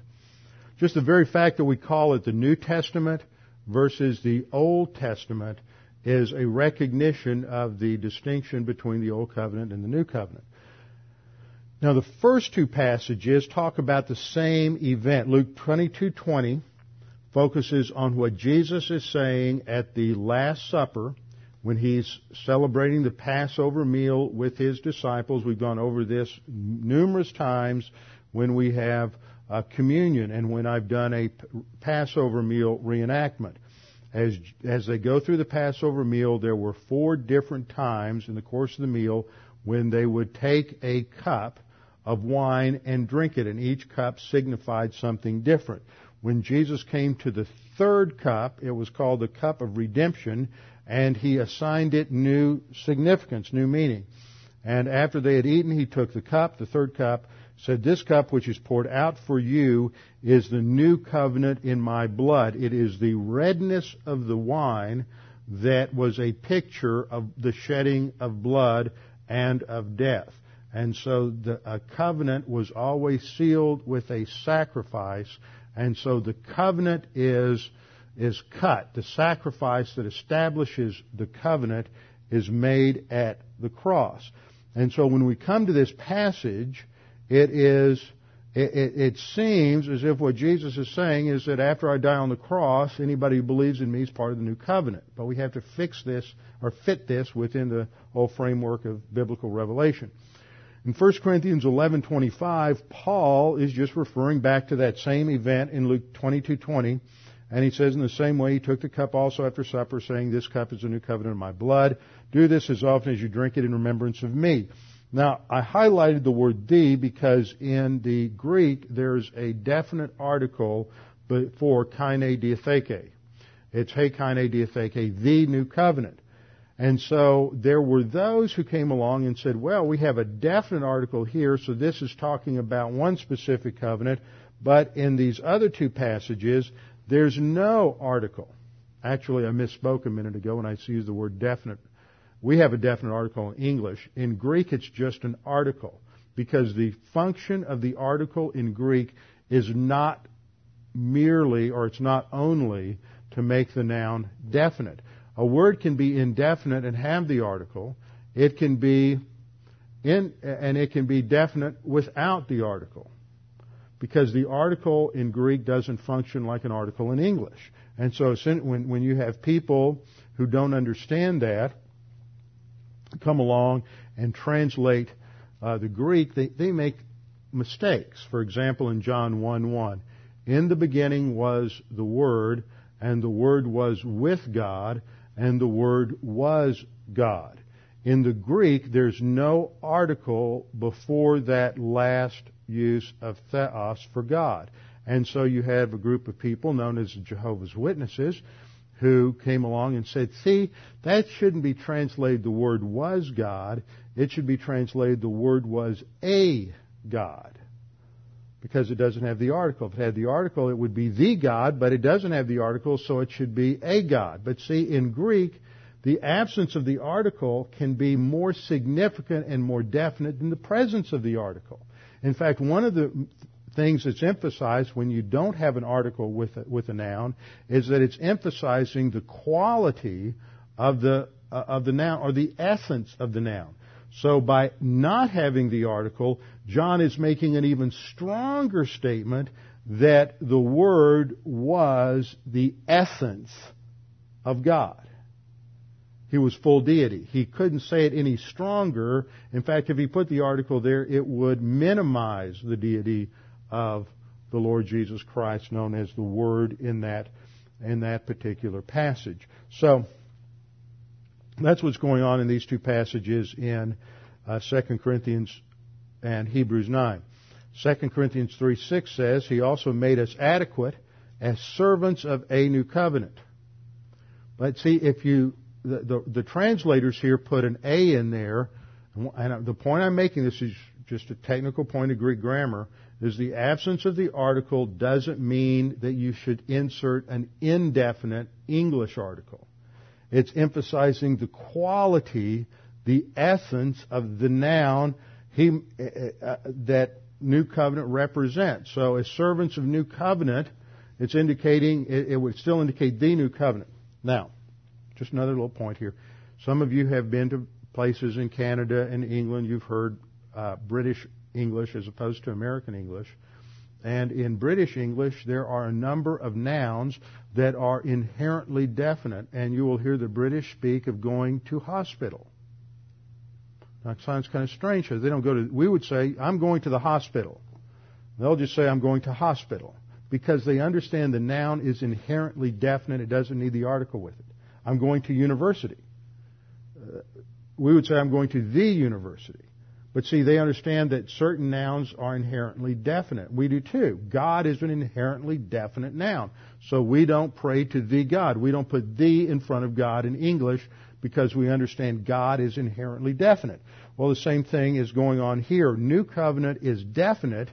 Just the very fact that we call it the New Testament versus the Old Testament is a recognition of the distinction between the Old Covenant and the New Covenant. Now the first two passages talk about the same event. Luke 22:20 focuses on what Jesus is saying at the Last Supper when he's celebrating the Passover meal with his disciples. We've gone over this numerous times when we have uh, communion and when I've done a Passover meal reenactment. As, as they go through the Passover meal, there were four different times in the course of the meal when they would take a cup of wine and drink it, and each cup signified something different. When Jesus came to the third cup, it was called the cup of redemption, and he assigned it new significance, new meaning. And after they had eaten, he took the cup, the third cup, said, This cup which is poured out for you is the new covenant in my blood. It is the redness of the wine that was a picture of the shedding of blood and of death. And so the a covenant was always sealed with a sacrifice, and so the covenant is is cut. The sacrifice that establishes the covenant is made at the cross. And so when we come to this passage, it is, it, it, it, seems as if what Jesus is saying is that after I die on the cross, anybody who believes in me is part of the new covenant. But we have to fix this or fit this within the whole framework of biblical revelation. In 1 Corinthians 11:25, Paul is just referring back to that same event in Luke 22:20, and he says in the same way he took the cup also after supper saying, "This cup is the new covenant of my blood. Do this as often as you drink it in remembrance of me." Now, I highlighted the word the because in the Greek there's a definite article for kaine diatheke. It's he kaine diatheke, the new covenant. And so there were those who came along and said, well, we have a definite article here, so this is talking about one specific covenant, but in these other two passages, there's no article. Actually, I misspoke a minute ago when I used the word definite we have a definite article in English. In Greek, it's just an article because the function of the article in Greek is not merely or it's not only to make the noun definite. A word can be indefinite and have the article. It can be in, and it can be definite without the article. Because the article in Greek doesn't function like an article in English. And so when, when you have people who don't understand that, come along and translate uh, the Greek, they, they make mistakes. For example, in John 1 1, in the beginning was the Word, and the Word was with God, and the Word was God. In the Greek, there's no article before that last use of theos for God. And so you have a group of people known as the Jehovah's Witnesses who came along and said, see, that shouldn't be translated the word was God. It should be translated the word was a God. Because it doesn't have the article. If it had the article, it would be the God, but it doesn't have the article, so it should be a God. But see, in Greek, the absence of the article can be more significant and more definite than the presence of the article. In fact, one of the things that's emphasized when you don't have an article with a, with a noun is that it's emphasizing the quality of the uh, of the noun or the essence of the noun. So by not having the article, John is making an even stronger statement that the Word was the essence of God. He was full deity. He couldn't say it any stronger. In fact, if he put the article there, it would minimize the deity of the Lord Jesus Christ, known as the Word in that in that particular passage. So that's what's going on in these two passages in uh, 2 Corinthians and Hebrews 9. 2 Corinthians 3 6 says, He also made us adequate as servants of a new covenant. But see, if you, the, the, the translators here put an A in there, and the point I'm making this is just a technical point of Greek grammar is the absence of the article doesn't mean that you should insert an indefinite English article. It's emphasizing the quality, the essence of the noun he, uh, uh, that new covenant represents. So as servants of new covenant, it's indicating, it, it would still indicate the new covenant. Now, just another little point here. Some of you have been to places in Canada and England. You've heard uh, British English as opposed to American English. And in British English, there are a number of nouns that are inherently definite, and you will hear the British speak of going to hospital. Now, it sounds kind of strange because they don't go to, we would say, I'm going to the hospital. They'll just say, I'm going to hospital. Because they understand the noun is inherently definite, it doesn't need the article with it. I'm going to university. Uh, we would say, I'm going to the university. But see, they understand that certain nouns are inherently definite. We do too. God is an inherently definite noun. So we don't pray to the God. We don't put the in front of God in English because we understand God is inherently definite. Well, the same thing is going on here. New covenant is definite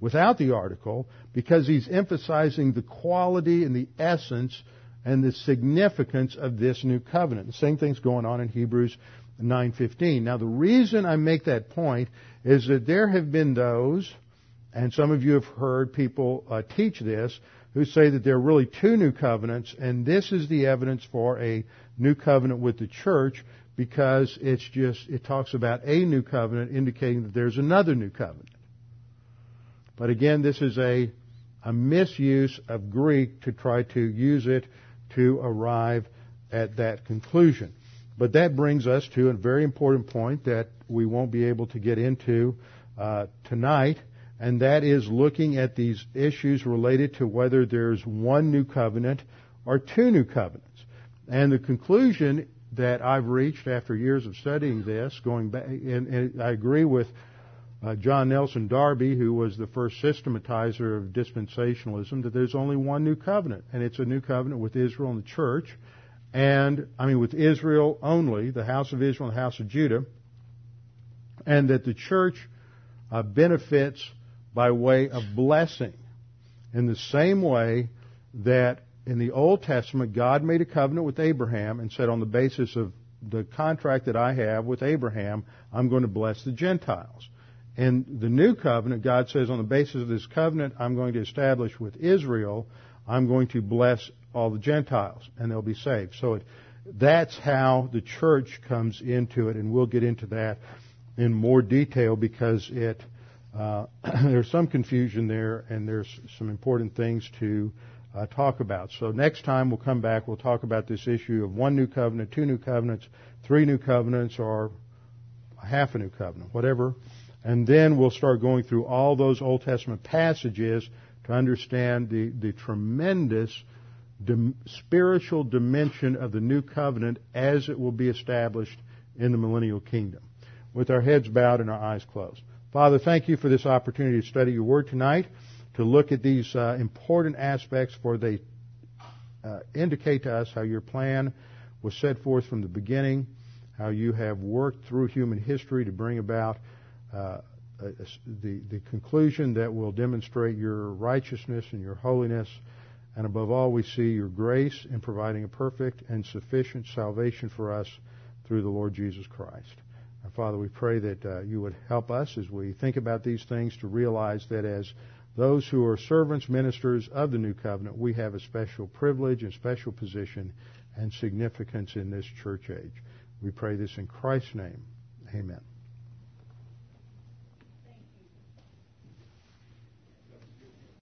without the article because he's emphasizing the quality and the essence and the significance of this new covenant. The same thing's going on in Hebrews 9:15. Now the reason I make that point is that there have been those, and some of you have heard people uh, teach this, who say that there are really two new covenants, and this is the evidence for a new covenant with the church because it's just it talks about a new covenant indicating that there's another new covenant. But again, this is a a misuse of Greek to try to use it to arrive at that conclusion. But that brings us to a very important point that we won't be able to get into uh, tonight, and that is looking at these issues related to whether there's one new covenant or two new covenants. And the conclusion that I've reached after years of studying this, going back, and, and I agree with uh, John Nelson Darby, who was the first systematizer of dispensationalism, that there's only one new covenant, and it's a new covenant with Israel and the church and, I mean, with Israel only, the house of Israel and the house of Judah, and that the church uh, benefits by way of blessing. In the same way that in the Old Testament, God made a covenant with Abraham and said, on the basis of the contract that I have with Abraham, I'm going to bless the Gentiles. In the new covenant, God says, on the basis of this covenant I'm going to establish with Israel, I'm going to bless all the Gentiles, and they'll be saved. So it, that's how the church comes into it, and we'll get into that in more detail because it uh, there's some confusion there, and there's some important things to uh, talk about. So next time we'll come back, we'll talk about this issue of one new covenant, two new covenants, three new covenants, or half a new covenant, whatever. And then we'll start going through all those Old Testament passages to understand the, the tremendous dim, spiritual dimension of the new covenant as it will be established in the millennial kingdom. With our heads bowed and our eyes closed. Father, thank you for this opportunity to study your word tonight, to look at these uh, important aspects, for they uh, indicate to us how your plan was set forth from the beginning, how you have worked through human history to bring about uh, the, the conclusion that will demonstrate your righteousness and your holiness and above all, we see your grace in providing a perfect and sufficient salvation for us through the Lord Jesus Christ. Father, we pray that uh, you would help us as we think about these things to realize that as those who are servants, ministers of the new covenant, we have a special privilege and special position and significance in this church age. We pray this in Christ's name. Amen.